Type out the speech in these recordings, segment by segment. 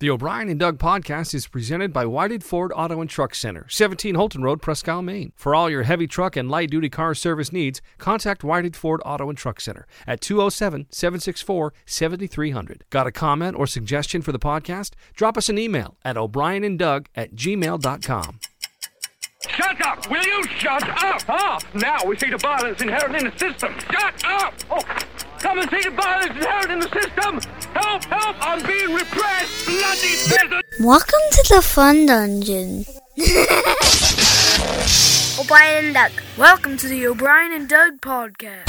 The O'Brien and Doug podcast is presented by Whited Ford Auto and Truck Center, 17 Houlton Road, Presque Isle, Maine. For all your heavy truck and light duty car service needs, contact Whited Ford Auto and Truck Center at 207 764 7300. Got a comment or suggestion for the podcast? Drop us an email at o'brienanddoug at gmail.com. Shut up! Will you shut up? Ah, now we see the violence inherent in the system. Shut up! Oh, come and see the violence inherent in the system! Help! Help! I'm being repressed! Bloody peasant! Welcome to the Fun Dungeon. O'Brien and Doug. Welcome to the O'Brien and Doug podcast.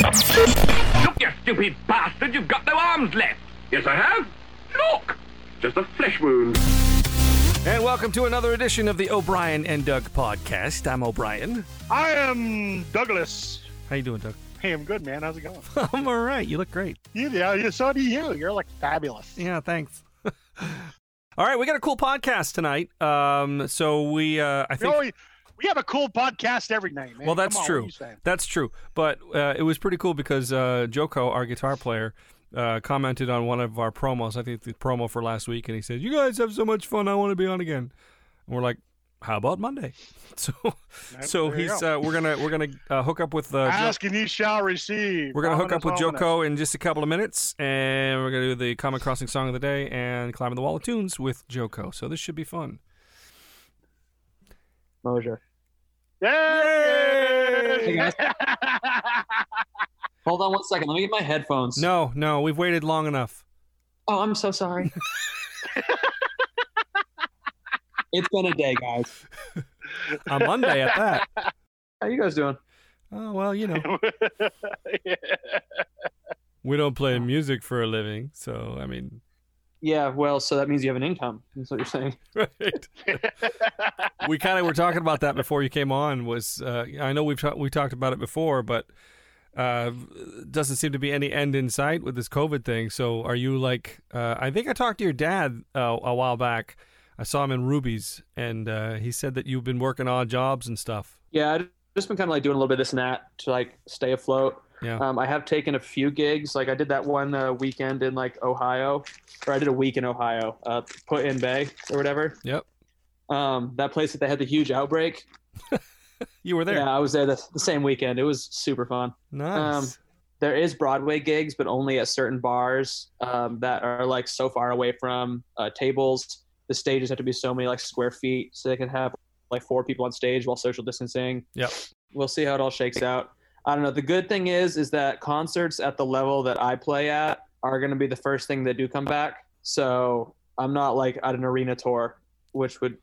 Look, you stupid bastard! You've got no arms left! Yes, I have. Look! Just a flesh wound. And welcome to another edition of the O'Brien and Doug podcast. I'm O'Brien. I am Douglas. How you doing, Doug? Hey, I'm good, man. How's it going? I'm all right. You look great. You, yeah, so do you. You're like fabulous. Yeah, thanks. all right, we got a cool podcast tonight. Um, so we, uh, I You think. know, we, have a cool podcast every night, man. Well, that's on, true. What are you saying? That's true. But uh, it was pretty cool because uh, Joko, our guitar player, uh, commented on one of our promos. I think the promo for last week, and he said, "You guys have so much fun. I want to be on again." And we're like, "How about Monday?" So, so there you he's go. uh, we're gonna we're gonna uh, hook up with uh, Jo- and you shall receive. we're gonna hook up with Ominous, ominous. Joko in just a couple of minutes, and we're gonna do the Common Crossing song of the day and climbing the wall of tunes with Joko. So this should be fun. Mosier. Yay! Hey, guys. Hold on one second. Let me get my headphones. No, no, we've waited long enough. Oh, I'm so sorry. it's been a day, guys. a Monday at that. How you guys doing? Oh well, you know. We don't play music for a living, so I mean, Yeah, well, so that means you have an income. That's what you're saying. right? we kind of were talking about that before you came on. Was uh, I know we've ta- we talked about it before, but uh, doesn't seem to be any end in sight with this COVID thing. So, are you like? Uh, I think I talked to your dad uh, a while back. I saw him in Ruby's, and uh, he said that you've been working odd jobs and stuff. Yeah, I've just been kind of like doing a little bit of this and that to like stay afloat. Yeah. Um, I have taken a few gigs. Like I did that one uh, weekend in like Ohio, or I did a week in Ohio, uh, Put in Bay or whatever. Yep. Um, that place that they had the huge outbreak. You were there. Yeah, I was there the, the same weekend. It was super fun. Nice. Um, there is Broadway gigs, but only at certain bars um, that are like so far away from uh, tables. The stages have to be so many like square feet, so they can have like four people on stage while social distancing. Yep. We'll see how it all shakes out. I don't know. The good thing is, is that concerts at the level that I play at are going to be the first thing that do come back. So I'm not like at an arena tour, which would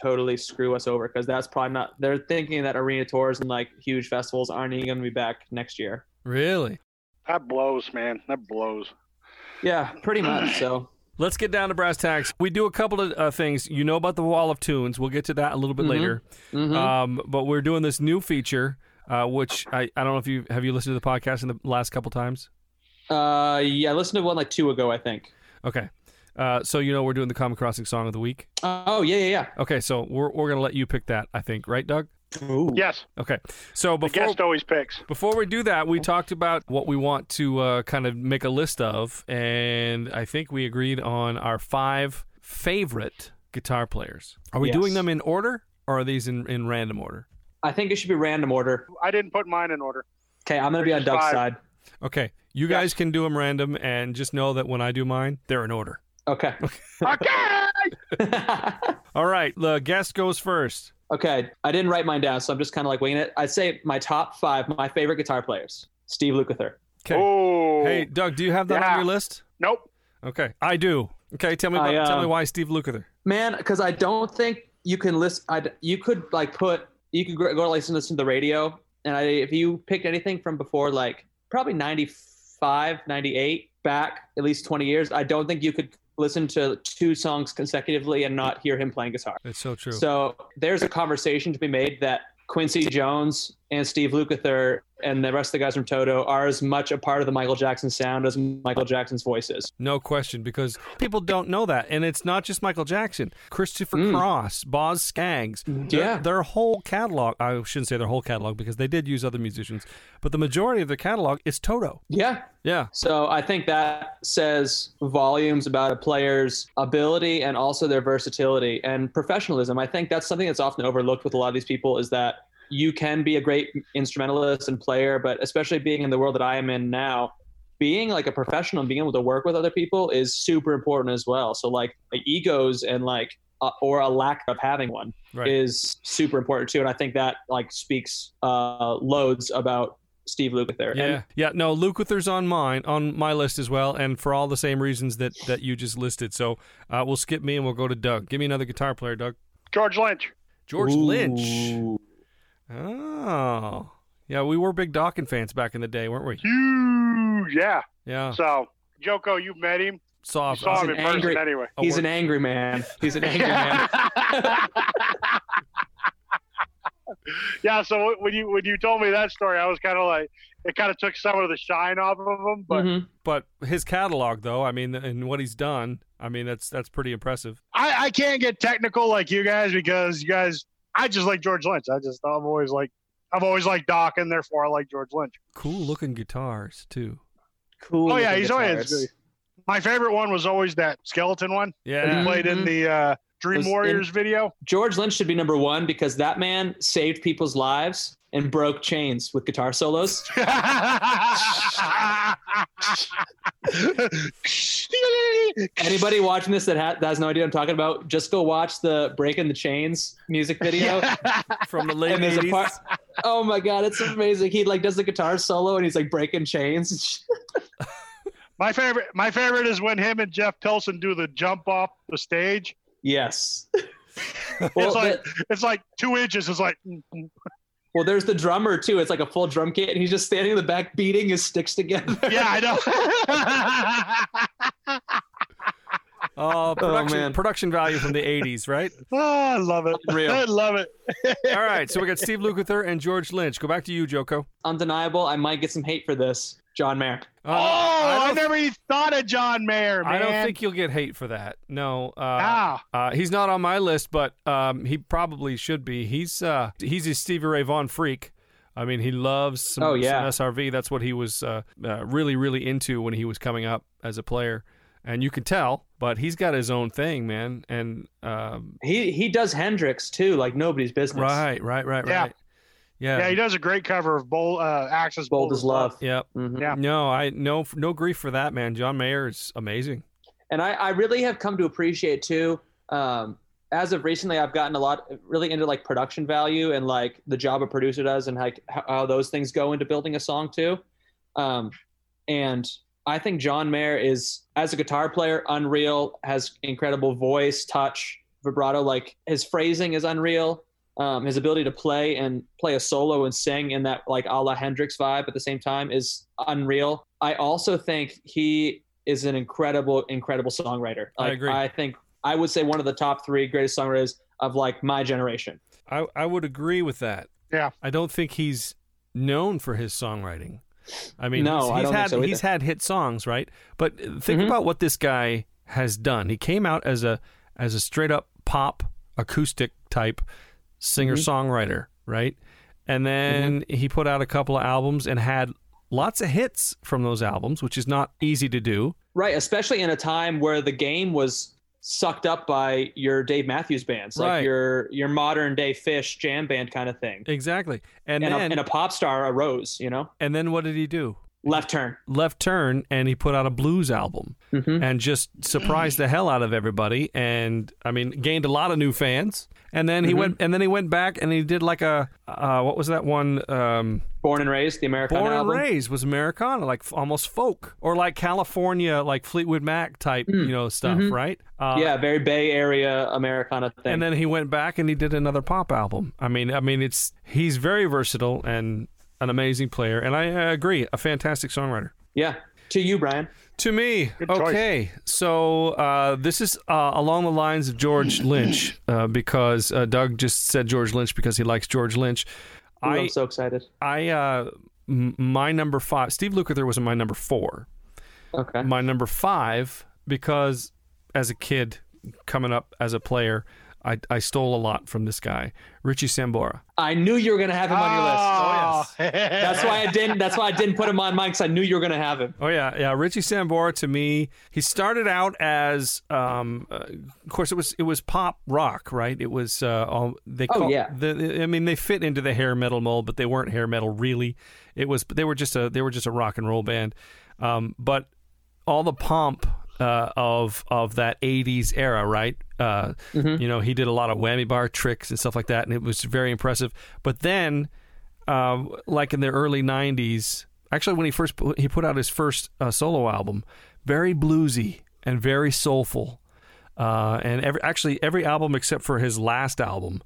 totally screw us over because that's probably not. They're thinking that arena tours and like huge festivals aren't even going to be back next year. really? that blows, man. That blows. Yeah, pretty much. So Let's get down to brass tacks. We do a couple of uh, things. You know about the Wall of Tunes. We'll get to that a little bit Mhm. later. mhm. Um, but we're doing this new feature, uh, which I, I don't know if you have you listened to the podcast in the last couple times. uh, yeah, I listened to one like two ago, I think. Okay. Uh, so you know we're doing the Common Crossing song of the week. Oh yeah, yeah, yeah, Okay, so we're we're gonna let you pick that. I think, right, Doug? Yeah. Ooh. Yes, Okay. So the before guest always picks. Before we do that, we talked about what we want to uh, kind of make a list of, and I think we agreed on our five favorite guitar players. Are we Yes. doing them in order, or are these in, in random order? I think it should be random order. I didn't put mine in order. Okay, I'm gonna be on Doug's five. side. Okay, you guys can do them random, and just know that when I do mine, they're in order. Okay. Okay. All right, the guest goes first. okay, I didn't write mine down, so I'm just kind of like winging it. I'd say my top five, my favorite guitar players: Steve Lukather. Okay. Oh. Hey, Doug, do you have that on your list? Nope. Okay, I do. Okay, tell me I, about, tell me uh, why Steve Lukather. Man, because I don't think you can list. I you could like put you could go go like listen to the radio, and I if you picked anything from before like probably 95, 98 back at least 20 years, I don't think you could listen to two songs consecutively and not hear him playing guitar. It's so true. So there's a conversation to be made that Quincy Jones and Steve Lukather and the rest of the guys from Toto are as much a part of the Michael Jackson sound as Michael Jackson's voice is. No question, because people don't know that, and it's not just Michael Jackson. Christopher Cross, Boz Scaggs, their, Mm. Yeah. their whole catalog. I shouldn't say their whole catalog because they did use other musicians, but the majority of their catalog is Toto. Yeah. Yeah, So I think that says volumes about a player's ability and also their versatility and professionalism. I think that's something that's often overlooked with a lot of these people is that you can be a great instrumentalist and player, but especially being in the world that I am in now, being like a professional and being able to work with other people is super important as well. So like egos and like uh, or a lack of having one right. is super important too. And I think that like speaks uh, loads about Steve Lukather. yeah, And yeah. No, Lukather's on mine on my list as well, and for all the same reasons that that you just listed. So uh, we'll skip me and we'll go to Doug. Give me another guitar player, Doug. George Lynch. George Lynch. Ooh. Oh, yeah. We were big Dokken fans back in the day, weren't we? Huge. Yeah. Yeah. So, Joko, you met him. You Soft. saw him an in person angry- anyway. He's we're- an angry man. He's an angry man. yeah. So when you when you told me that story, I was kind of like, it kind of took some of the shine off of him. But Mhm. But his catalog, though, I mean, and what he's done, I mean, that's that's pretty impressive. I, I can't get technical like you guys because you guys, I just like George Lynch. I just I've always like I've always liked Doc, and therefore I like George Lynch. Cool looking guitars too. Cool. Oh yeah, he's guitars. always. My favorite one was always that skeleton one that Yeah. he played in Mhm. the uh, Dream Was in- Warriors video. George Lynch should be number one because that man saved people's lives and broke chains with guitar solos. Anybody watching this that, ha- that has no idea what I'm talking about, just go watch the Breaking the Chains music video. From the late And there's a 80s. part. Oh my god, it's amazing. He like does the guitar solo and he's like breaking chains. my favorite, my favorite is when him and Jeff Pilson do the jump off the stage. yes. It's Well, like the- it's like two inches. It's like mm, mm. Well, there's the drummer too. It's like a full drum kit, and he's just standing in the back beating his sticks together. yeah, I know. Oh, production, man. production value from the 80s, right? oh, I love it. Unreal. I love it. All right, so we got Steve Lukather and George Lynch. Go back to you, Joko. Undeniable. I might get some hate for this. John Mayer. Uh, oh, I I, never even thought of John Mayer, man. I don't think you'll get hate for that. No. Uh, Ah, uh, he's not on my list, but um, he probably should be. He's uh, he's a Stevie Ray Vaughan freak. I mean, he loves some, Oh, yeah. some SRV. That's what he was uh, uh, really, really into when he was coming up as a player. And you can tell, but he's got his own thing, man. And um, He he does Hendrix too, like nobody's business. right, right, right, Yeah. right. Yeah. yeah, he does a great cover of Bold, uh, Axis Bold as love. Yep. Mhm. Yeah. No, I no no grief for that, man. John Mayer is amazing. And I, I really have come to appreciate too. Um, as of recently, I've gotten a lot really into like production value and like the job a producer does and like how, how those things go into building a song too. Um, and I think John Mayer is as a guitar player unreal, has incredible voice, touch, vibrato. Like his phrasing is unreal. Um, his ability to play and play a solo and sing in that like a la Hendrix vibe at the same time is unreal. I also think he is an incredible, incredible songwriter. I agree. I think I would say one of the top three greatest songwriters of like my generation. I I would agree with that. Yeah. I don't think he's known for his songwriting. I mean, No, he's, I don't had so he's had hit songs, right? But think Mhm. about what this guy has done. He came out as a as a straight up pop acoustic type singer songwriter, right? And then he put out a couple of albums and had lots of hits from those albums, which is not easy to do. Right, especially in a time where the game was sucked up by your Dave Matthews bands, like your your modern day Phish jam band kind of thing. Exactly. And, And, a, and a pop star arose, you know, and then what did he do? left turn. Left Turn and he put out a blues album Mhm. and just surprised the hell out of everybody and I mean gained a lot of new fans and then he Mhm. went and then he went back and he did like a uh, what was that one um, Born and raised, the Americana Born and album. Raised was Americana like f- almost folk or like California like Fleetwood Mac type you know stuff Mhm. right uh, yeah, very Bay Area Americana thing. and then he went back and he did another pop album. I mean, I mean, it's he's very versatile and an amazing player, and I uh, agree, a fantastic songwriter. yeah, to you, Brian. To me, Good choice. okay. So uh, this is uh, along the lines of George Lynch uh, because uh, Doug just said George Lynch because he likes George Lynch. Ooh, I I'm so excited. I uh my number five. Steve Lukather was my number four. Okay. My number five because as a kid coming up as a player, I I stole a lot from this guy, Richie Sambora. I knew you were gonna have him on your list. Oh, yes, That's why I didn't. That's why I didn't put him on mine because I knew you were gonna have him. Oh yeah, yeah. Richie Sambora to me, he started out as, um, uh, of course, it was it was pop rock, right? It was uh, all they. Oh, Call, yeah. The, I mean, they fit into the hair metal mold, but they weren't hair metal really. It was they were just a they were just a rock and roll band, um, but all the pomp uh, of of that '80s era, right? Uh, You know, he did a lot of whammy bar tricks and stuff like that, and it was very impressive. But then, uh, like in the early '90s, actually, when he first he put out his first uh, solo album, very bluesy and very soulful, uh, and every actually every album except for his last album,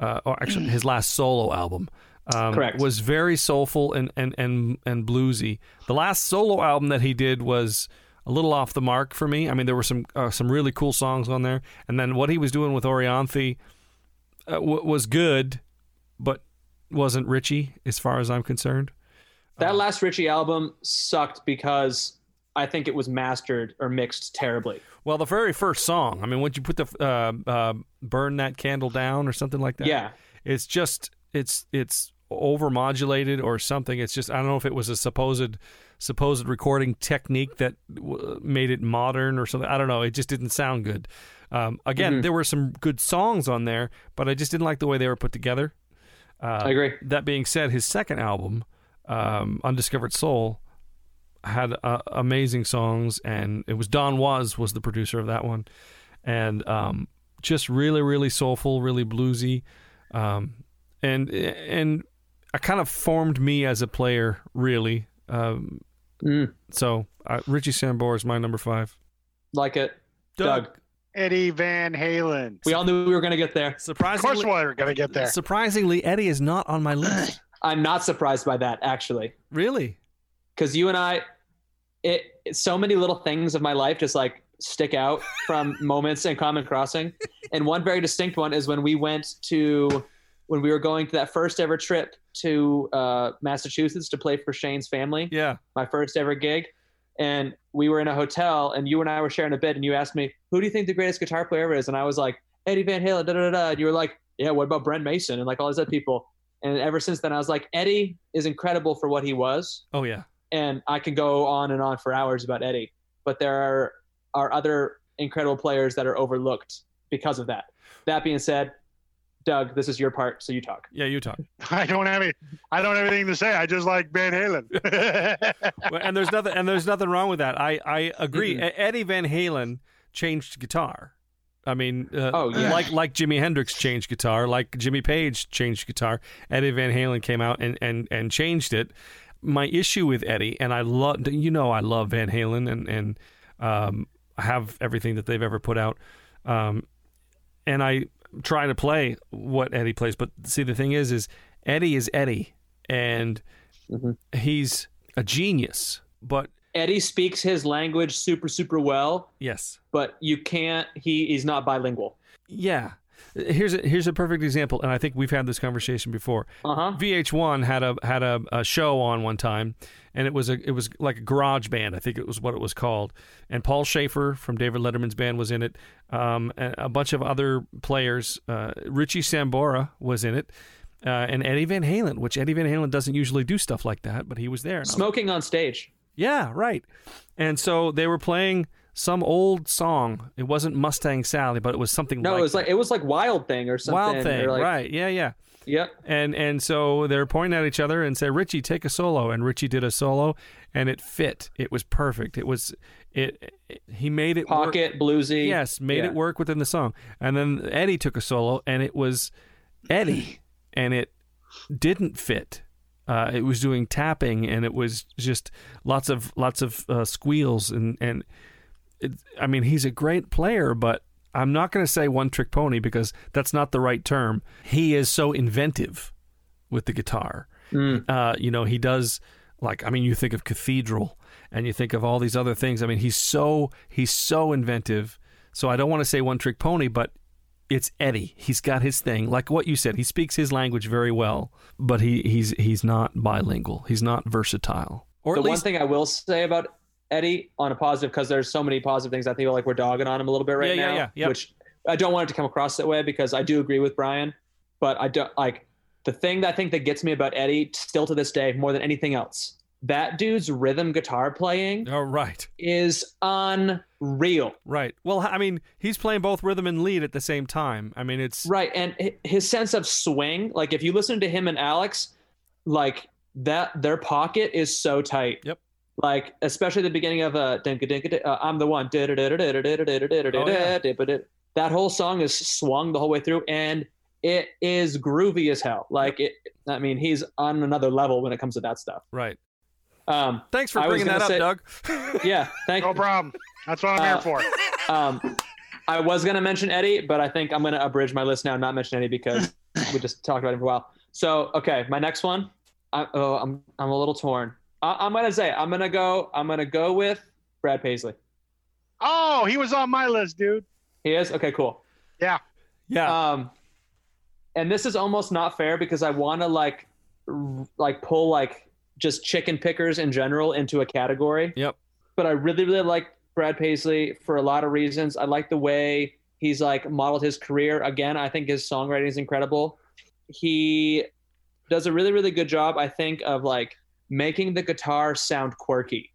uh, or actually his last solo album. Um, Correct. Was very soulful and, and, and, and bluesy. The last solo album that he did was a little off the mark for me. I mean, there were some uh, some really cool songs on there, and then what he was doing with Orianthi uh, w- was good, but wasn't Richie as far as I'm concerned. That last Richie album sucked because I think it was mastered or mixed terribly. Well, the very first song, I mean, once you put the uh, uh, "Burn That Candle Down" or something like that, Yeah. it's just it's it's overmodulated or something. It's just I don't know if it was a supposed supposed recording technique that w- made it modern or something. I don't know. It just didn't sound good. Um, again, there were some good songs on there, but I just didn't like the way they were put together. Uh, I agree. That being said, his second album, um, Undiscovered Soul, had uh, amazing songs, and it was Don Was was the producer of that one, and um, just really, really soulful, really bluesy, um, and and I kind of formed me as a player, really. Um, Mm, so uh, Richie Sambora is my number five. like it. Doug. Eddie Van Halen. We all knew we were going to get there. Of course, Surprisingly, we're gonna get there. surprisingly, Eddie is not on my list. I'm not surprised by that, actually. really? because you and I, it, it- so many little things of my life just like stick out from moments in Common Crossing, and one very distinct one is when we went to when we were going to that first ever trip to uh, Massachusetts to play for Shane's family, Yeah. my first ever gig, and we were in a hotel, and you and I were sharing a bed, and you asked me, "Who do you think the greatest guitar player ever is?" And I was like, Eddie Van Halen, da da da. da. And you were like, "Yeah, what about Brent Mason?" And like all these other people. And ever since then, I was like, Eddie is incredible for what he was Oh yeah. and I can go on and on for hours about Eddie. But there are are other incredible players that are overlooked because of that. That being said, Doug, this is your part, so you talk. Yeah, you talk. I don't have any. I don't have anything to say. I just like Van Halen. Well, and there's nothing and there's nothing wrong with that. I I agree. E- Eddie Van Halen changed guitar. I mean, uh, Oh, yeah. like like Jimi Hendrix changed guitar, like Jimmy Page changed guitar. Eddie Van Halen came out and and and changed it. My issue with Eddie, and I love you know I love Van Halen and and um, have everything that they've ever put out, um, and I try to play what Eddie plays. But see, the thing is, is Eddie is Eddie, and mm-hmm. he's a genius. But Eddie speaks his language super, super well, yes, but you can't. He he's not bilingual. yeah. Here's a, here's a perfect example, and I think we've had this conversation before. Uh huh. VH1 had a had a, a show on one time, and it was a it was like a garage band. I think it was what it was called. And Paul Shaffer from David Letterman's band was in it. Um, and a bunch of other players. Uh, Richie Sambora was in it, uh, and Eddie Van Halen, which Eddie Van Halen doesn't usually do stuff like that, but he was there. I was Smoking on stage. Yeah, right. And so they were playing some old song. It wasn't Mustang Sally, but it was something No, like it was like it was like Wild Thing or something. Wild Thing, like, right? Yeah, yeah. Yep. And and so they're pointing at each other and say, "Richie, take a solo." And Richie did a solo, and it fit. It was perfect. It was it. it- he made it work. Pocket bluesy. Yes, made Yeah. it work within the song. And then Eddie took a solo, and it was Eddie, and it didn't fit. Uh, it was doing tapping, and it was just lots of lots of uh, squeals, and and I mean he's a great player, but I'm not going to say one trick pony because that's not the right term. He is so inventive with the guitar. Uh, you know, he does like I mean, you think of Cathedral, and you think of all these other things. I mean, he's so he's so inventive. So I don't want to say one trick pony, but it's Eddie. He's got his thing, like what you said. He speaks his language very well, but he he's he's not bilingual. He's not versatile. Or the at one thing I will say about Eddie on a positive, because there's so many positive things, I feel like we're dogging on him a little bit right Yeah, yeah, now. yeah, yep. Which I don't want it to come across that way because I do agree with Brian, but I don't like the thing that I think that gets me about Eddie still to this day more than anything else. That dude's rhythm guitar playing Oh, right. is unreal. Right. Well, I mean, he's playing both rhythm and lead at the same time. I mean, it's Right, and his sense of swing, like if you listen to him and Alex, like that, their pocket is so tight. Yep. Like especially the beginning of uh, dinka dinka, di- uh I'm the one. Oh, yeah. That whole song is swung the whole way through, and it is groovy as hell. Like it, I mean, he's on another level when it comes to that stuff. right. Um, Thanks for I was bringing that gonna up, say- Doug. yeah, thank No problem. That's what I'm Uh, here for. Um, I was gonna mention Eddie, but I think I'm gonna abridge my list now, and not mention Eddie because we just talked about him for a while. So, okay, my next one. I, oh, I'm I'm a little torn. I, I'm gonna say I'm gonna go. I'm gonna go with Brad Paisley. Oh, he was on my list, dude. He is okay. Cool. Yeah. Yeah. Um, and this is almost not fair because I want to like, r- like pull like just chicken pickers in general into a category. Yep. But I really, really like Brad Paisley for a lot of reasons. I like the way he's like modeled his career. Again, I think his songwriting is incredible. He does a really, really good job, I think, of like making the guitar sound quirky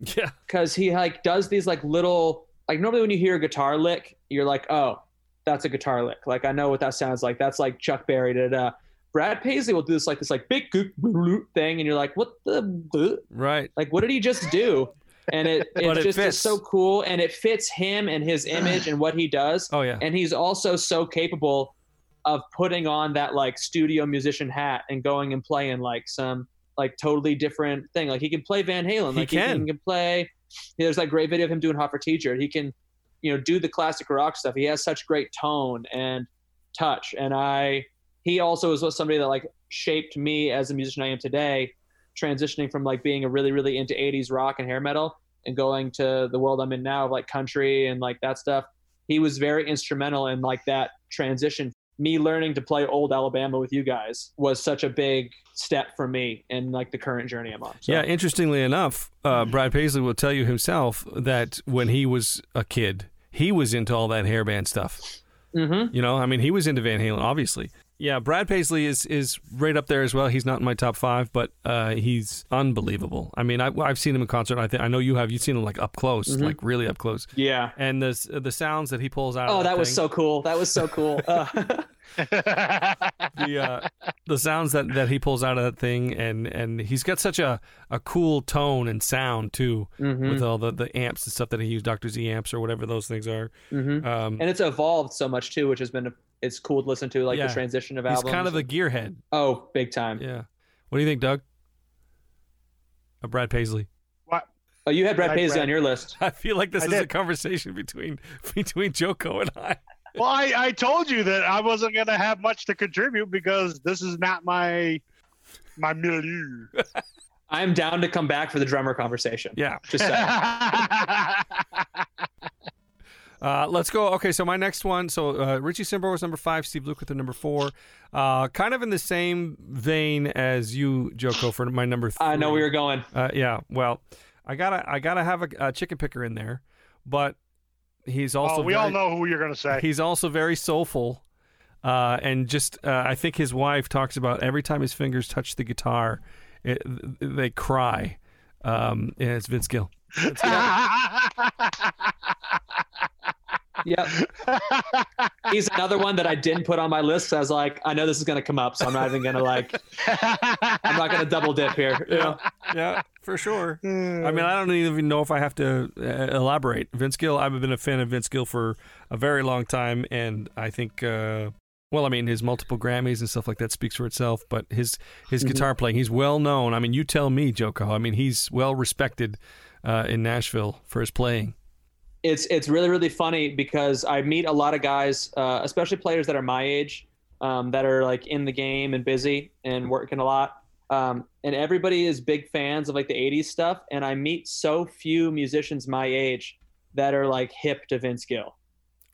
yeah. because he like does these like little like normally when you hear a guitar lick, you're like, oh, that's a guitar lick. Like I know what that sounds like. That's like Chuck Berry. Da, da. Uh, Brad Paisley will do this like this like big goop thing, and you're like, what the? Right. like what did he just do? And it But it it just fits. is so cool, and it fits him and his image and what he does. Oh yeah. And he's also so capable of putting on that like studio musician hat and going and playing like some like totally different thing. Like he can play Van Halen. He Like can. he can play. There's that great video of him doing Hot for Teacher. He can, you know, do the classic rock stuff. He has such great tone and touch. And I, he also is somebody that like shaped me as a musician I am today, transitioning from like being a really really into 80s rock and hair metal and going to the world I'm in now of like country and like that stuff. He was very instrumental in like that transition. Me learning to play old Alabama with you guys was such a big step for me in like the current journey I'm on. So, Yeah, interestingly enough, uh, Brad Paisley will tell you himself that when he was a kid, he was into all that hairband stuff. Mm-hmm. You know, I mean, he was into Van Halen, obviously. Yeah, Brad Paisley is is right up there as well. He's not in my top five, but uh, he's unbelievable. I mean, I, I've seen him in concert. I think I know you have. You've seen him like up close, Mhm. like really up close. Yeah. And the the sounds that he pulls out. Oh, of that was so cool. That was so cool. Uh, the uh, the sounds that, that he pulls out of that thing, and, and he's got such a, a cool tone and sound too, mhm, with all the, the amps and stuff that he used, Doctor Z amps or whatever those things are. mhm. Um, And it's evolved so much too, which has been it's cool to listen to, like Yeah. the transition of he's albums. kind of a gearhead. oh, big time. Yeah. What do you think, Doug? Of Brad Paisley. What? Oh, you had Brad Like Paisley Brad. on your list. I feel like this I is a conversation between between Joko and I. well, I, I told you that I wasn't going to have much to contribute because this is not my my milieu. I'm down to come back for the drummer conversation. Yeah. Just saying. Uh, let's go. Okay, so my next one. So uh, Richie Sambora was number five. Steve Lukather number four. Uh, kind of in the same vein as you, Joko, for my number three. I know where you're going. Uh, yeah. Well, I gotta I gotta have a, a chicken picker in there, but he's also oh, we very, all know who you're going to say. he's also very soulful. Uh, and just uh, I think his wife talks about every time his fingers touch the guitar, it, they cry. Um, and it's Vince Gill. Yep. He's another one that I didn't put on my list. So I was like, I know this is going to come up, so I'm not even going to like, I'm not going to double dip here. You know? Yeah, for sure. I mean, I don't even know if I have to uh, elaborate. Vince Gill, I've been a fan of Vince Gill for a very long time, and I think, uh, well, I mean, his multiple Grammys and stuff like that speaks for itself. But his his Mhm. guitar playing, he's well known. I mean, you tell me, Joko. I mean, he's well respected uh, in Nashville for his playing. it's it's really really funny because I meet a lot of guys, uh, especially players that are my age, um, that are like in the game and busy and working a lot. Um, and everybody is big fans of like the '80s stuff, and I meet so few musicians my age that are like hip to Vince Gill.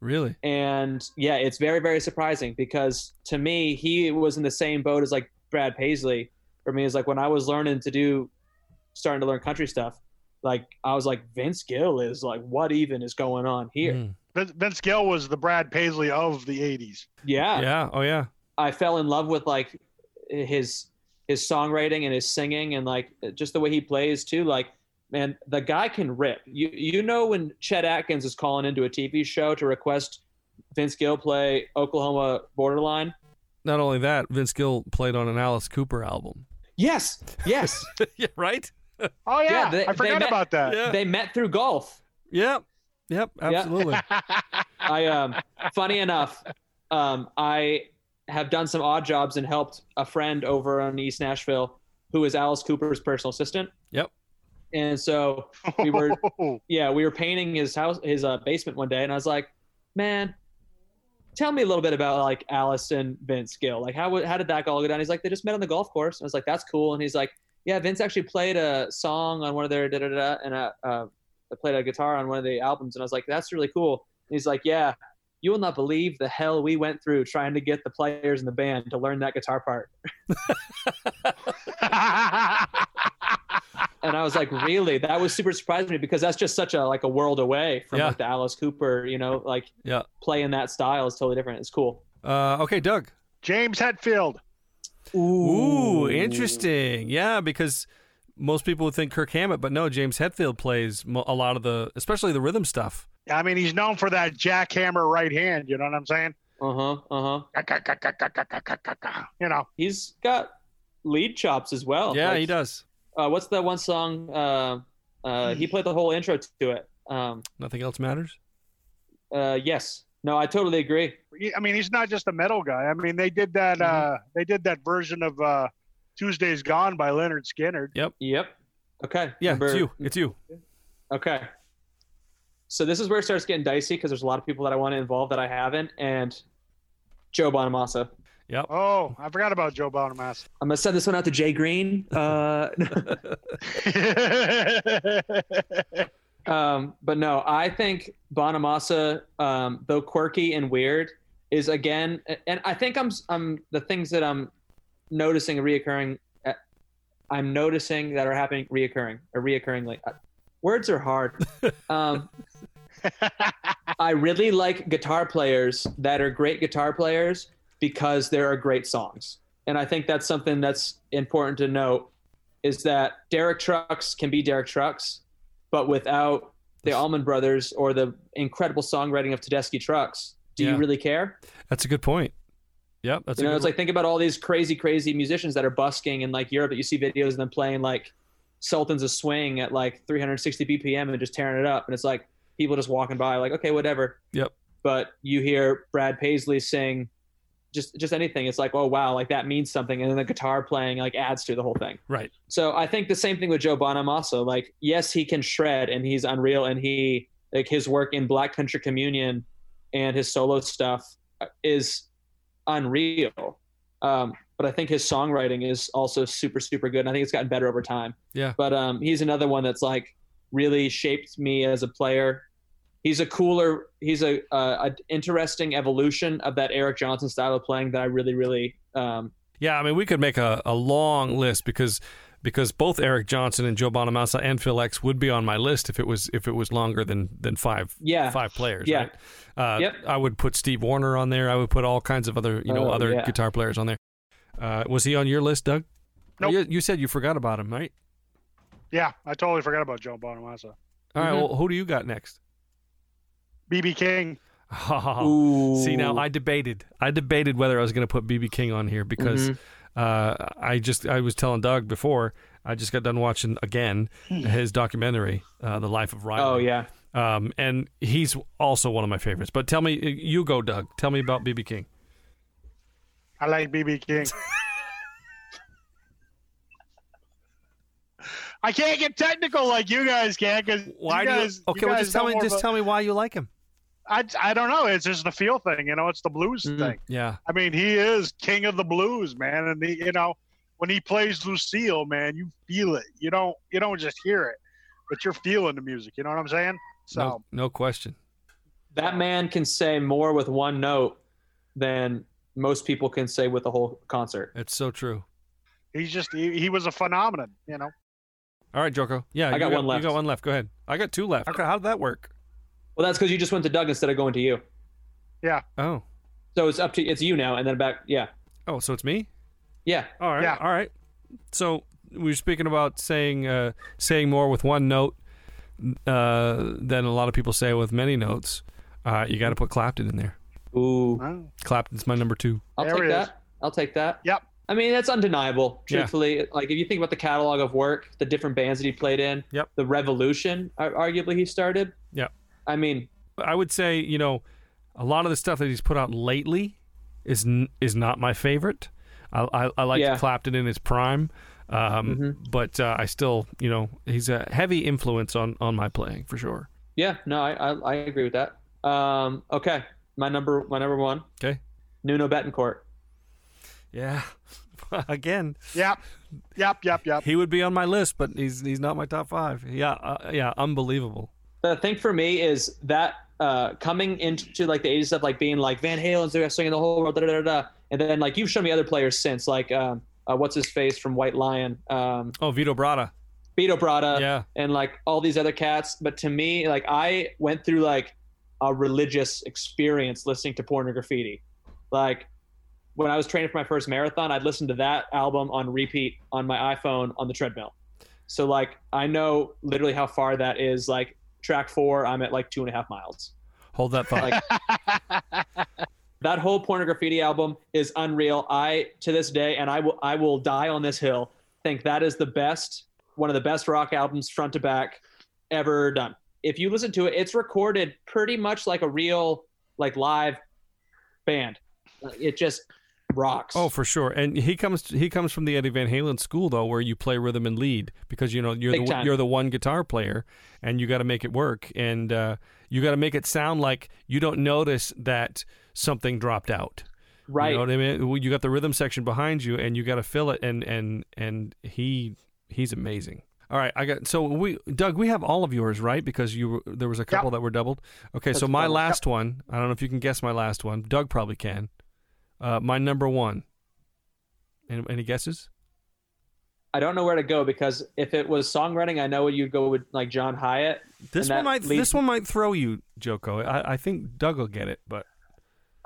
Really? and yeah, it's very very surprising because to me he was in the same boat as like Brad Paisley. For me, is like when I was learning to do, starting to learn country stuff. Like I was like Vince Gill is like what even is going on here? Mm. Vince, Vince Gill was the Brad Paisley of the '80s. Yeah, Yeah. Oh yeah. I fell in love with like his his songwriting and his singing and like just the way he plays too. Like, man, the guy can rip. You you know when Chet Atkins is calling into a TV show to request Vince Gill play Oklahoma Borderline. Not only that, Vince Gill played on an Alice Cooper album. Yes, yes. yeah. Right. Oh yeah, Yeah, they- I forgot met- about that. Yeah. they met through golf. Yep. Yep. Absolutely. I um funny enough, um I have done some odd jobs and helped a friend over in East Nashville who is Alice Cooper's personal assistant. Yep. And so we were yeah, we were painting his house his uh, basement one day and I was like, "Man, tell me a little bit about like Alice and Vince Gill. Like how how did that all go down?" He's like, "They just met on the golf course." And I was like, "That's cool." And he's like, "Yeah, Vince actually played a song on one of their da da da and uh, uh played a guitar on one of the albums." And I was like, "That's really cool." And he's like, "Yeah, you will not believe the hell we went through trying to get the players in the band to learn that guitar part." and I was like, really? That was super surprising me because that's just such a like a world away from Yeah. like the Alice Cooper, you know, like Yeah. playing that style is totally different. It's cool. Uh, okay, Doug. James Hetfield. Ooh, interesting. Yeah, because most people would think Kirk Hammett, but no, James Hetfield plays a lot of the, especially the rhythm stuff. I mean, he's known for that jackhammer right hand. You know what I'm saying? Uh huh. Uh huh. You know, He's got lead chops as well. yeah, Like, he does. Uh, what's that one song? Uh, uh, he played the whole intro to it. Um, Nothing else matters. uh, yes. No, I totally agree. I mean, he's not just a metal guy. I mean, they did that. Mm-hmm. Uh, they did that version of uh, "Tuesday's Gone" by Lynyrd Skynyrd. Yep. Yep. Okay. Yeah, Number- it's you. It's you. Okay. So this is where it starts getting dicey because there's a lot of people that I want to involve that I haven't, and Joe Bonamassa. Yep. Oh, I forgot about Joe Bonamassa. I'm gonna send this one out to Jay Green. Uh, um, but no, I think Bonamassa, um, though quirky and weird, is again, and I think I'm I'm the things that I'm noticing reoccurring. uh, I'm noticing that are happening reoccurring or reoccurringly. Uh, Words are hard. Um, I really like guitar players that are great guitar players because there are great songs. And I think that's something that's important to note is that Derek Trucks can be Derek Trucks, but without the Allman Brothers or the incredible songwriting of Tedeschi Trucks, do Yeah. you really care? That's a good point. Yep. That's you a know, good it's like think about all these crazy, crazy musicians that are busking in like Europe that you see videos of them playing like Sultans of Swing at like 360 BPM and just tearing it up. And it's like people just walking by, like, okay, whatever. Yep. But you hear Brad Paisley sing just just anything. It's like, oh wow, like that means something. And then the guitar playing like adds to the whole thing. right. So I think the same thing with Joe Bonamassa. Like, yes, he can shred and he's unreal, and he like his work in Black Country Communion and his solo stuff is unreal. Um, but I think his songwriting is also super, super good. And I think it's gotten better over time. Yeah. But um, he's another one that's like really shaped me as a player. He's a cooler, he's a, a, a interesting evolution of that Eric Johnson style of playing that I really, really um, Yeah, I mean, we could make a, a long list because because both Eric Johnson and Joe Bonamassa and Phil X would be on my list if it was if it was longer than than five Yeah. five players. Yeah. Right? Uh, Yep. I would put Steve Wariner on there. I would put all kinds of other you know Oh, other yeah. guitar players on there. Uh, was he on your list, Doug? Nope. You, you said you forgot about him, right? yeah, I totally forgot about Joe Bonamassa. All right, Mhm. Well, who do you got next? BB King. See now, I debated. I debated whether I was going to put BB King on here because Mhm. uh, I just I was telling Doug before I just got done watching again his documentary, uh, The Life of Riley. Oh yeah. um, and he's also one of my favorites. But tell me, you go, Doug. Tell me about BB King. I like BB King. I can't get technical like you guys can because Why you do you? Okay, you well, just tell me. Just about- tell me why you like him. I, I don't know. It's just the feel thing, you know. It's the blues Mhm. thing. Yeah, I mean, he is king of the blues, man. And the, you know, when he plays Lucille, man, you feel it. You don't you don't just hear it, but you're feeling the music. You know what I'm saying? So no, no question. that man can say more with one note than most people can say with the whole concert. It's so true. He's just he, he was a phenomenon. You know. All right, Joko. Yeah, I you got one left. You got one left. Go ahead. I got two left. Okay, how did that work? Well, that's because you just went to Doug instead of going to you. Yeah. Oh, So it's up to it's you now, and then back. Yeah, oh, so it's me. yeah. All right. Yeah. All right. So we were speaking about saying uh, saying more with one note uh, than a lot of people say with many notes. Uh, you got to put Clapton in there. Ooh, Oh, Clapton's my number two. I'll There take it is. that. I'll take that. Yep. I mean, that's undeniable. Yeah. Truthfully, like if you think about the catalog of work, the different bands that he played in, Yep. the revolution, arguably he started. Yep. I mean, I would say you know a lot of the stuff that he's put out lately is n- is not my favorite. I I, I like Yeah. Clapton in his prime, um, Mhm. but uh, I still you know he's a heavy influence on on my playing for sure. yeah, no, I I, I agree with that. Um, okay, my number my number one, Okay. Nuno Bettencourt. Yeah. Again, Yep. Yep. Yep. Yep. he would be on my list, but he's he's not my top five. Yeah, uh, yeah, unbelievable. The thing for me is that uh, coming into like the 80s stuff, like being like Van Halen's the best thing in the whole world, da, da, da, da. and then like you've shown me other players since, like um, uh, what's his face from White Lion, um, Oh, Vito Bratta. Vito Bratta, Yeah. and like all these other cats. But to me, like I went through like a religious experience listening to Pornograffitti. Like when I was training for my first marathon, I'd listen to that album on repeat on my iPhone on the treadmill. So like I know literally how far that is. Like track four, I'm at like two and a half miles. Hold that thought. Like that whole Pornograffitti album is unreal. I to this day, and I will I will die on this hill. Think that is the best, one of the best rock albums front to back ever done. If you listen to it, it's recorded pretty much like a real like live band. It just rocks. Oh, for sure. And he comes he comes from the Eddie Van Halen school though, where you play rhythm and lead because you know you're Big the time. you're the one guitar player, and you got to make it work, and uh, you got to make it sound like you don't notice that something dropped out. right. You know what I mean? You got the rhythm section behind you, and you got to fill it. And and and he he's amazing. All right, I got so we Doug, we have all of yours right because you there was a couple that were doubled. Okay, so my last one, I don't know if you can guess my last one. Doug probably can. Uh, my number one. Any, any guesses? I don't know where to go because if it was songwriting, I know you'd go with like John Hiatt. This one might leads- this one might throw you, Joko. I, I think Doug will get it, but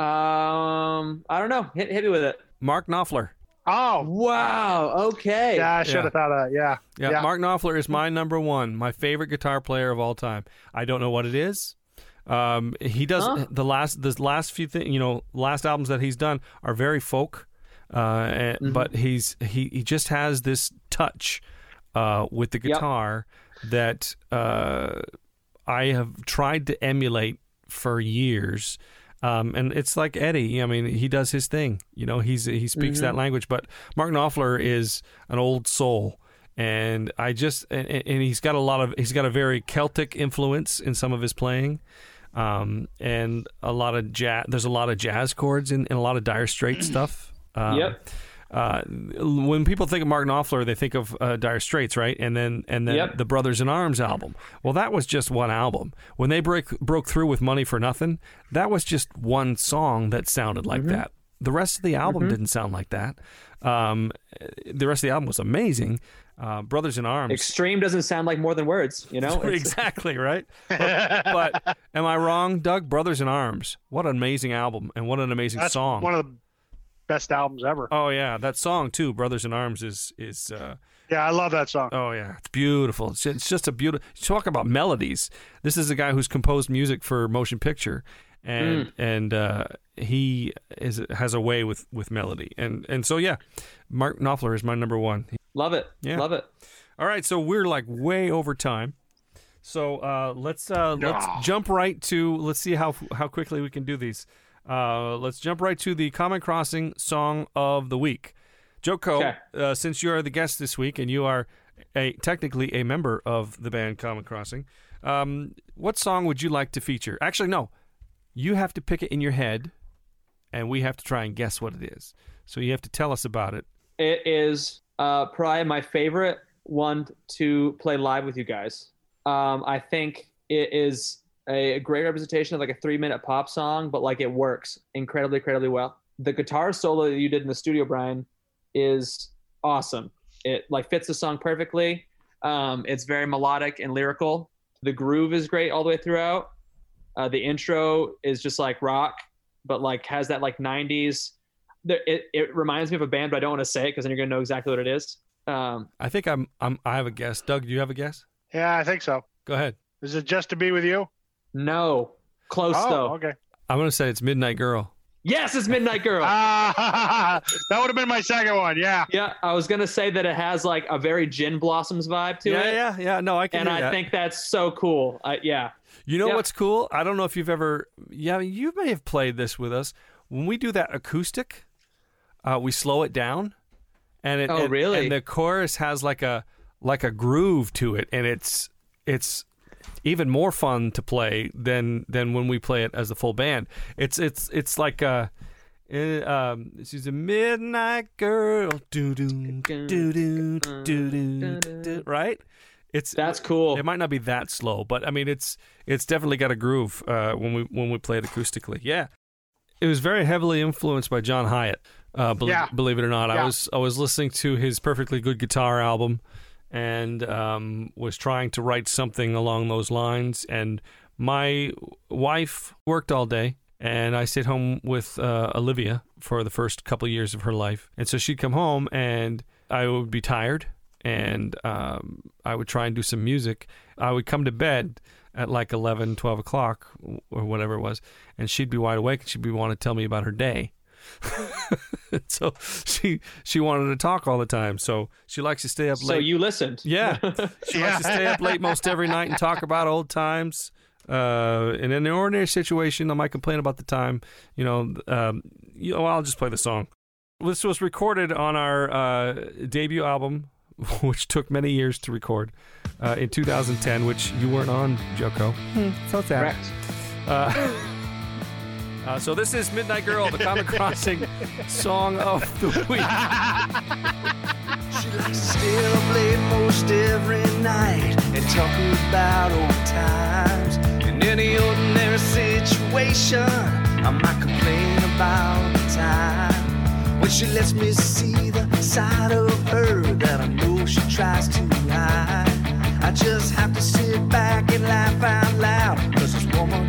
Um, I don't know. Hit, hit me with it. Mark Knopfler. Oh. Wow. Okay. Yeah, I should Yeah. have thought of that. Yeah. Yeah, Yeah. Mark Knopfler is my number one, my favorite guitar player of all time. I don't know what it is. Um, he does Huh? the last the last few things, you know, last albums that he's done are very folk, uh, and- Mm-hmm. but he's he he just has this touch uh, with the Yep. guitar that uh, I have tried to emulate for years. Um, and it's like Eddie. I mean, he does his thing. You know, he's he speaks Mm-hmm. that language. But Mark Knopfler is an old soul, and I just and, and he's got a lot of he's got a very Celtic influence in some of his playing, um, and a lot of jazz. There's a lot of jazz chords in, in a lot of Dire Straits stuff. Um, Yep. uh, when people think of Mark Knopfler, they think of uh, Dire Straits, right? And then and then Yep. the Brothers in Arms album. Well, that was just one album. When they break broke through with Money for Nothing, that was just one song that sounded like that. The rest of the album didn't sound like that. Um, the rest of the album was amazing. Uh, Brothers in Arms. Extreme doesn't sound like more than words. You know. Exactly right. But, but am I wrong, Doug? Brothers in Arms. What an amazing album and what an amazing That's song. one of the best albums ever. oh yeah, that song too. Brothers in Arms is is. Uh, Yeah, I love that song. Oh yeah, it's beautiful. It's, it's just a beautiful. Talk about melodies. This is a guy who's composed music for motion picture, and and uh, he is has a way with with melody, and and so yeah, Mark Knopfler is my number one. Love it. Yeah. Love it. All right, so we're like way over time. So uh, let's uh, let's Ah. jump right to let's see how how quickly we can do these. Uh, let's jump right to the Common Crossing song of the week. Joko, Okay. uh, since you are the guest this week and you are a technically a member of the band Common Crossing, um, what song would you like to feature? Actually, no, you have to pick it in your head, and we have to try and guess what it is. So you have to tell us about it. It is uh, probably my favorite one to play live with you guys. Um, I think it is a great representation of like a three minute pop song, but like it works incredibly, incredibly well. The guitar solo that you did in the studio, Brian, is awesome. It like fits the song perfectly. Um, it's very melodic and lyrical. The groove is great all the way throughout. Uh, the intro is just like rock, but like has that like 90s. There, it, it reminds me of a band, but I don't want to say it because then you're gonna know exactly what it is. Um, I think I'm, I'm. I have a guess. Doug, do you have a guess? Yeah, I think so. Go ahead. Is it just to be with you? no, close oh, though. okay. I'm gonna say it's Midnight Girl. Yes, it's Midnight Girl. Ah, that would have been my second one. Yeah. Yeah, I was gonna say that it has like a very Gin Blossoms vibe to yeah, it, yeah, yeah. Yeah. No, I can. and hear I that. think that's so cool. Uh, yeah, You know Yeah. what's cool? I don't know if you've ever. Yeah, you may have played this with us. When we do that acoustic, uh, we slow it down, and it. Oh, and- really? And the chorus has like a like a groove to it, and it's it's even more fun to play than than when we play it as a full band. It's it's it's like uh eh, um, she's a midnight girl, do do do do do do, right? It's that's cool. it might not be that slow, but I mean it's it's definitely got a groove uh, when we when we play it acoustically. Yeah, it was very heavily influenced by John Hiatt. Uh, bel- Yeah. believe it or not, I was I was listening to his Perfectly Good Guitar album, and um, was trying to write something along those lines. And my wife worked all day, and I stayed home with uh, Olivia for the first couple of years of her life. And so she'd come home, and I would be tired, and um, I would try and do some music. I would come to bed at like 11, 12 o'clock, or whatever it was, and she'd be wide awake, and she'd be wanting to tell me about her day. so she she wanted to talk all the time. So she likes to stay up late. so you listened. Yeah. She likes to stay up late most every night and talk about old times. Uh, and in an ordinary situation, I might complain about the time. You know, um, you know, I'll just play the song. This was recorded on our uh, debut album, which took many years to record, uh, in 2010, which you weren't on, Joko. so sad. Correct. Uh, uh, so this is Midnight Girl, the Common Crossing song of the week. She likes to stay up late most every night and talk about old times. In any ordinary situation, I might complain about the time when she lets me see the side of her that I know she tries to hide. I just have to sit back and laugh out loud, cause this woman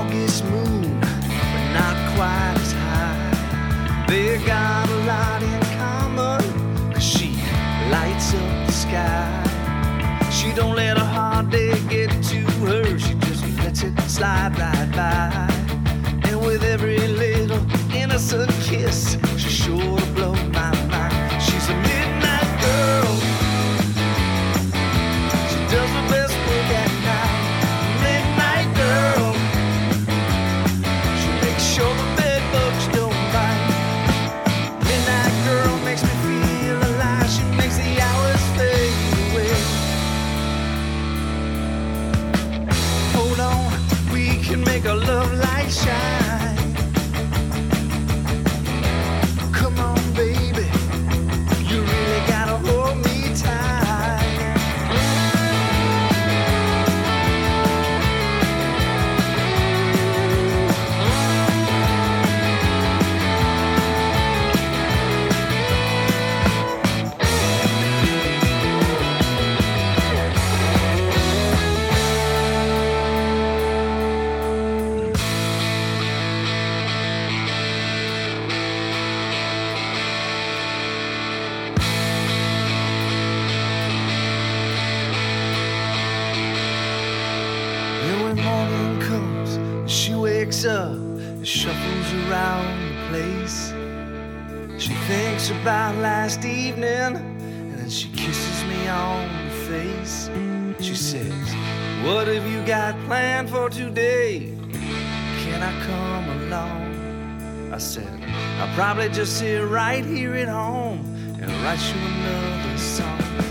August moon, but not quite as high. They got a lot in common, cause she lights up the sky. She don't let a hard day get to her, she just lets it slide right by. And with every little innocent kiss, she sure wakes up and shuffles around the place. She thinks about last evening and then she kisses me on the face. She says, What have you got planned for today? Can I come along? I said, I'll probably just sit right here at home and write you another song.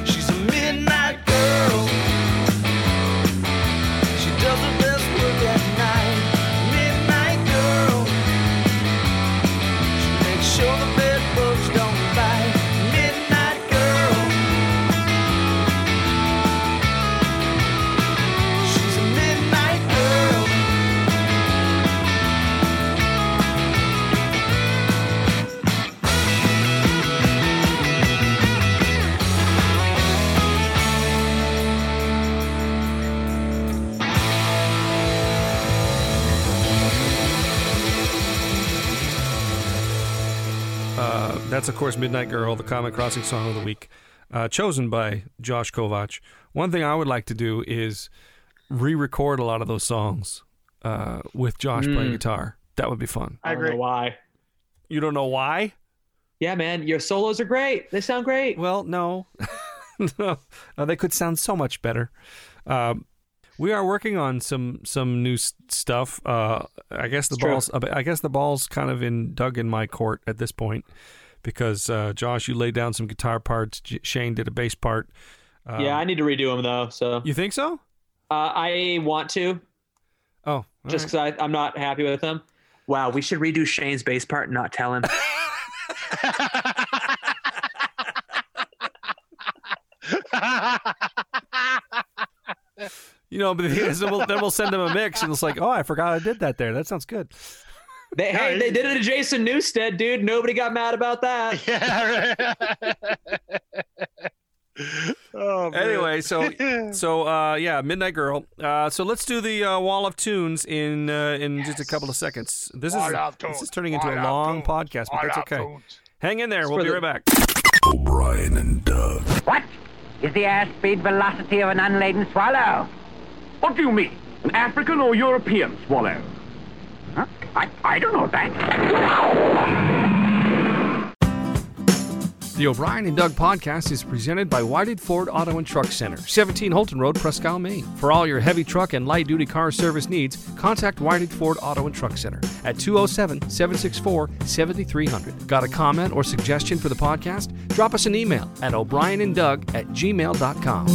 That's of course Midnight Girl, the Common Crossing song of the week, uh, chosen by Josh Kovach. One thing I would like to do is re-record a lot of those songs uh, with Josh playing Mm. guitar. That would be fun. I I don't agree. know why. You don't know why? Yeah, man, your solos are great. They sound great. Well, no, no, Uh, they could sound so much better. Um, we are working on some some new s- stuff. Uh, I guess the It's true. balls. I guess the balls kind of in dug in my court at this point because uh, Josh, you laid down some guitar parts. J- Shane did a bass part. Um, yeah, I need to redo them though. So you think so? uh, I want to Oh, all just right. because I'm not happy with them. Wow, we should redo Shane's bass part and not tell him. you know, but the thing is, then we'll, then we'll send him a mix, and it's like, oh, I forgot I did that there. That sounds good. They, hey, they did it to Jason Newsted, dude. Nobody got mad about that. yeah. Right. oh. Anyway, so so uh, yeah, Midnight Girl. Uh, so let's do the uh, Wall of Tunes in uh, in just a couple of seconds. This is Wall of this is turning into Wall a long Tunes. podcast, but Wall that's okay. Tunes. Hang in there. We'll be the- right back. O'Brien and Doug. What is the airspeed velocity of an unladen swallow? What do you mean? An African or European swallow? I, I don't know that. The O'Brien and Doug podcast is presented by Whited Ford Auto and Truck Center, 17 Houlton Road, Presque Isle, Maine. For all your heavy truck and light duty car service needs, contact Whited Ford Auto and Truck Center at 207 764 7300. Got a comment or suggestion for the podcast? Drop us an email at o'brienanddoug at gmail.com.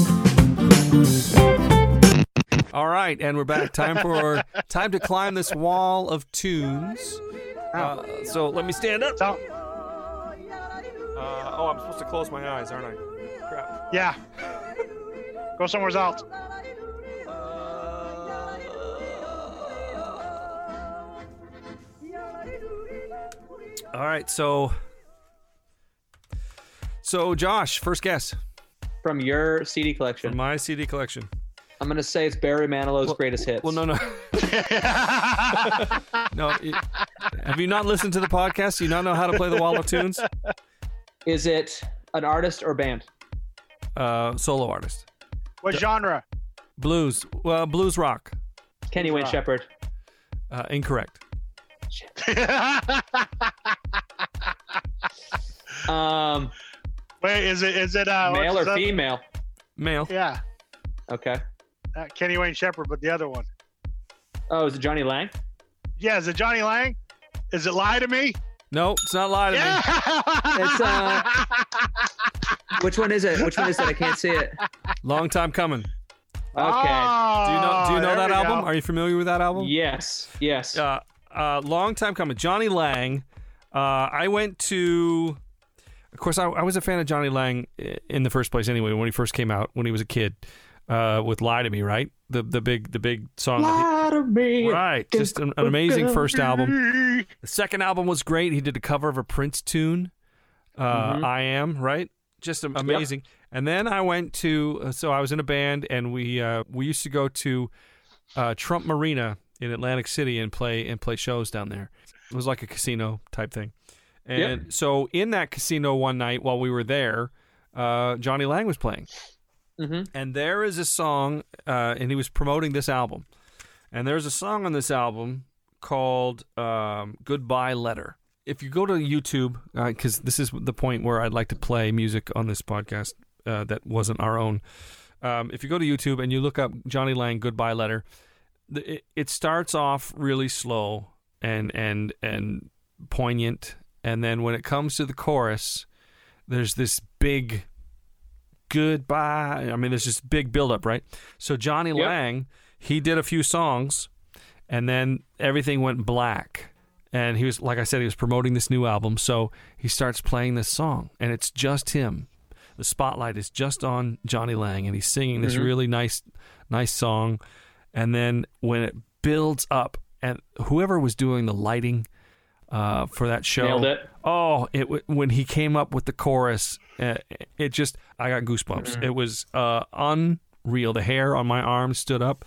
All right, and we're back. Time for time to climb this wall of tunes. Uh, so let me stand up. So, Uh, oh, I'm supposed to close my eyes, aren't I? Crap. yeah. Go somewhere else. All right, so so Josh, first guess From your CD collection, from my CD collection. I'm gonna say it's Barry Manilow's greatest hits. Well, no, no, no. it- have you not listened to the podcast? Do you not know how to play the Wall of Tunes? Is it an artist or band? Uh, solo artist, What genre? blues, well, blues rock. Kenny Wayne Rock. Shepherd. Uh, incorrect. Um, Wait, is it is it uh male or other- female? Male. Yeah, Okay. Uh, Kenny Wayne Shepherd, but the other one. Oh, is it Jonny Lang? Yeah, is it Jonny Lang? Is it Lie to Me? No, it's not lie to Yeah. me. It's, uh, Which one is it? Which one is it? I can't see it. Long time coming. Okay. Oh, Do you know? Do you know that album? go. Are you familiar with that album? Yes. Yes. uh, uh, long time coming. Jonny Lang. Uh, I went to. Of course, I, I was a fan of Jonny Lang in the first place. Anyway, when he first came out, when he was a kid, uh, with "Lie to Me," right? The the big the big song. Lie to me. right, just an, an amazing first album. The second album was great. He did a cover of a Prince tune, uh, Mhm. "I Am," right? Just am- amazing. And then I went to. uh, So I was in a band, and we uh, we used to go to uh, Trump Marina in Atlantic City and play and play shows down there. It was like a casino type thing. And so in that casino one night while we were there, uh, Jonny Lang was playing. Mhm. And there is a song, uh, and he was promoting this album. And there's a song on this album called um, Goodbye Letter. If you go to YouTube, because this is the point where I'd like to play music on this podcast, uh, that wasn't our own. Um, if you go to YouTube and you look up Jonny Lang "Goodbye Letter," the, it, it starts off really slow and and and poignant, and then when it comes to the chorus, there's this big goodbye. I mean, there's this big buildup, right? So Johnny Yep. Lang, he did a few songs, and then everything went black. And he was, like I said, he was promoting this new album. So he starts playing this song, and it's just him. The spotlight is just on Jonny Lang, and he's singing this mm-hmm. really nice, nice song. And then when it builds up, and whoever was doing the lighting uh, for that show, Nailed it. Oh, it w- when he came up with the chorus, uh, it just I got goosebumps. It was uh, unreal. The hair on my arm stood up,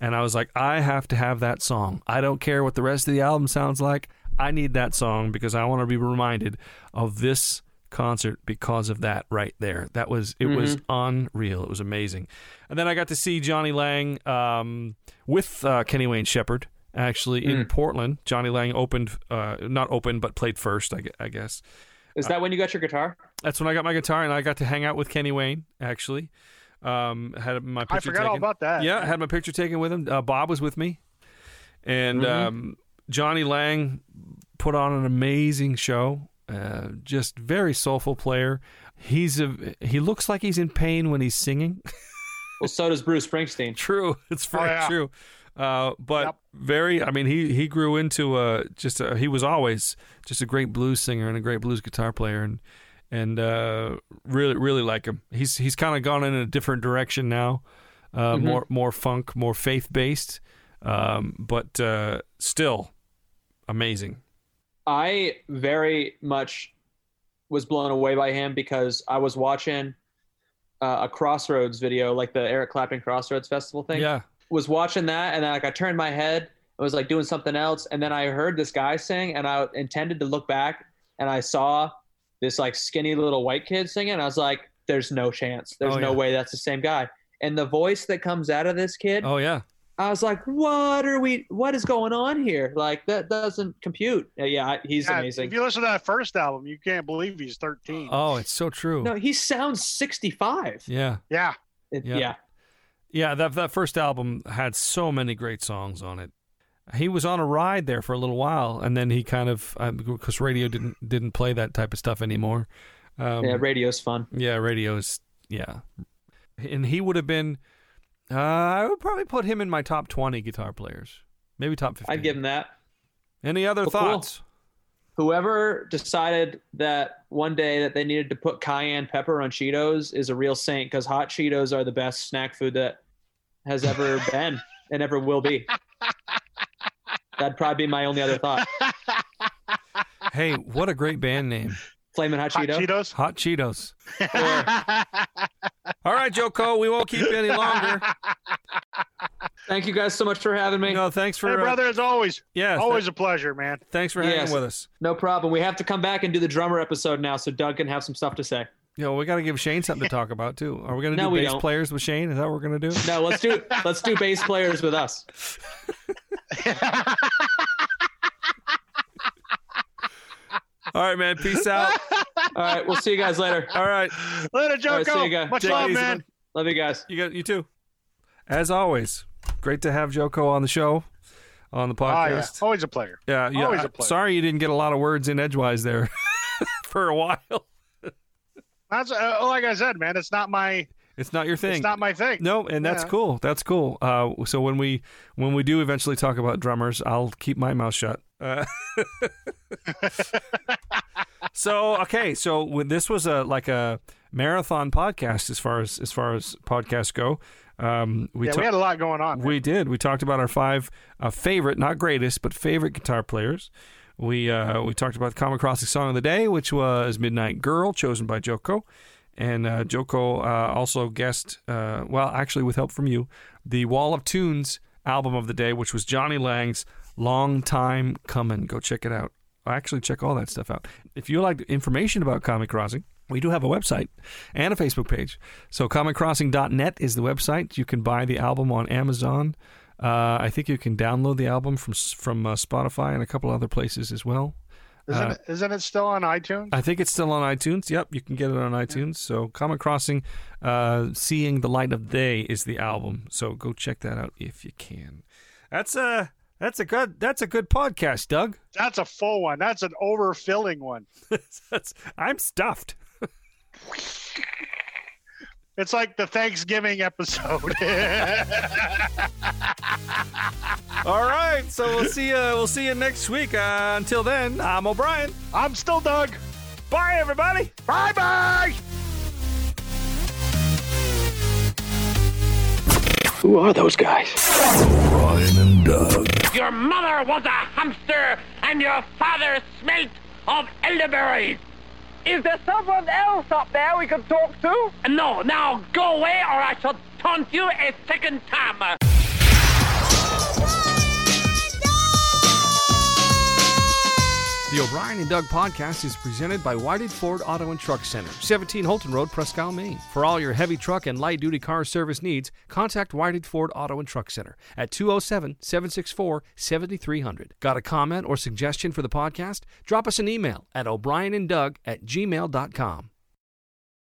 and I was like, I have to have that song. I don't care what the rest of the album sounds like. I need that song because I want to be reminded of this concert because of that right there. That was it was unreal. It was amazing. And then I got to see Jonny Lang um, with uh, Kenny Wayne Shepherd actually in Portland. Jonny Lang opened, uh, not opened, but played first, I, I guess. Is that when you got your guitar? That's when I got my guitar, and I got to hang out with Kenny Wayne. Actually, um, had my picture. I forgot all taken. about that. Yeah, I had my picture taken with him. Uh, Bob was with me, and Mm-hmm. um, Jonny Lang put on an amazing show. Uh, just very soulful player. He's a he looks like he's in pain when he's singing. Well, so does Bruce Springsteen. True, it's very Oh, yeah. true. Uh, but Yep. very, I mean, he he grew into a just a, he was always just a great blues singer and a great blues guitar player, and and uh, really really like him. He's he's kind of gone in a different direction now, uh, Mm-hmm. more more funk, more faith based, um, but uh, still amazing. I very much was blown away by him because I was watching uh, a Crossroads video, like the Eric Clapton Crossroads Festival thing. Yeah, Was watching that, and then like I turned my head, I was like doing something else, and then I heard this guy sing, and I intended to look back, and I saw this like skinny little white kid singing. I was like, "There's no chance. There's Oh, no yeah. way that's the same guy." And the voice that comes out of this kid, oh yeah, I was like, "What are we? What is going on here? Like that doesn't compute." Uh, Yeah, he's Yeah, amazing. If you listen to that first album, you can't believe he's 13. oh, it's so true. No, he sounds 65. Yeah. yeah. It- Yeah. yeah. Yeah, that that first album had so many great songs on it. He was on a ride there for a little while, and then he kind of because radio didn't didn't play that type of stuff anymore. Um, Yeah, radio's fun. yeah, radio's yeah, and he would have been. Uh, I would probably put him in my top twenty guitar players, maybe top fifteen. I'd give him that. Any other Well, cool. Thoughts? Whoever decided that one day that they needed to put cayenne pepper on Cheetos is a real saint because hot Cheetos are the best snack food that has ever been and ever will be. That'd probably be my only other thought. hey, what a great band name, Flamin' Hot, Hot Cheeto. Cheetos. Hot Cheetos. All right, Joko, we won't keep you any longer. Thank you guys so much for having me. No, thanks for hey, uh, brother, as always. yeah, th- Always a pleasure, man. thanks for hanging Yes. with us. No problem. We have to come back and do the drummer episode now so Doug can have some stuff to say. Yeah, well, we got to give Shane something to talk about too. Are we going to No, do we bass don't. players with Shane? Is that what we're going to do? No, let's do let's do bass players with us. All right, man. Peace out. All right, we'll see you guys later. All right, Later, All Joko. right, see you guys. Much Take love, man. man. Love you guys. you got you too. As always, great to have Joko on the show, on the Oh, yeah. podcast. Always a pleasure. yeah, yeah. always a pleasure. sorry you didn't get a lot of words in edgewise there for a while. That's uh, like I said, man. It's not my. It's not your thing. It's not my thing. No, and that's Yeah. cool. That's cool. Uh, so when we when we do eventually talk about drummers, I'll keep my mouth shut. Uh, so okay, so when this was a like a marathon podcast as far as as far as podcasts go. Um, we yeah, ta- we had a lot going on. man. we did. We talked about our five uh, favorite, not greatest, but favorite guitar players. We uh, we talked about the Common Crossing song of the day, which was "Midnight Girl," chosen by Joko, and uh, Joko uh, also guessed, uh, well, actually with help from you, the Wall of Tunes album of the day, which was Jonny Lang's "Long Time Coming." Go check it out. Actually, check all that stuff out. If you like information about Common Crossing, we do have a website and a Facebook page. So commoncrossing.net is the website. You can buy the album on Amazon. Uh, I think you can download the album from from uh, Spotify and a couple other places as well. Isn't, Uh, it, isn't it still on iTunes? I think it's still on iTunes. Yep, you can get it on iTunes. So Common Crossing, uh, Seeing the Light of Day is the album. So go check that out if you can. That's a that's a good that's a good podcast, Doug. That's a full one. That's an overfilling one. that's, I'm stuffed. It's like the Thanksgiving episode. All right, so we'll see you we'll see you next week. Uh, until then, I'm O'Brien. I'm still Doug. Bye everybody. Bye bye. Who are those guys? Brian and Doug. Your mother was a hamster, and your father smelt of elderberries. Is there someone else up there we could talk to? No, now go away, or I shall taunt you a second time. The O'Brien and Doug podcast is presented by Whited Ford Auto and Truck Center, 17 Houlton Road, Isle, Maine. For all your heavy truck and light duty car service needs, contact Whited Ford Auto and Truck Center at 207 764 7300. Got a comment or suggestion for the podcast? Drop us an email at o'brienanddoug at gmail.com.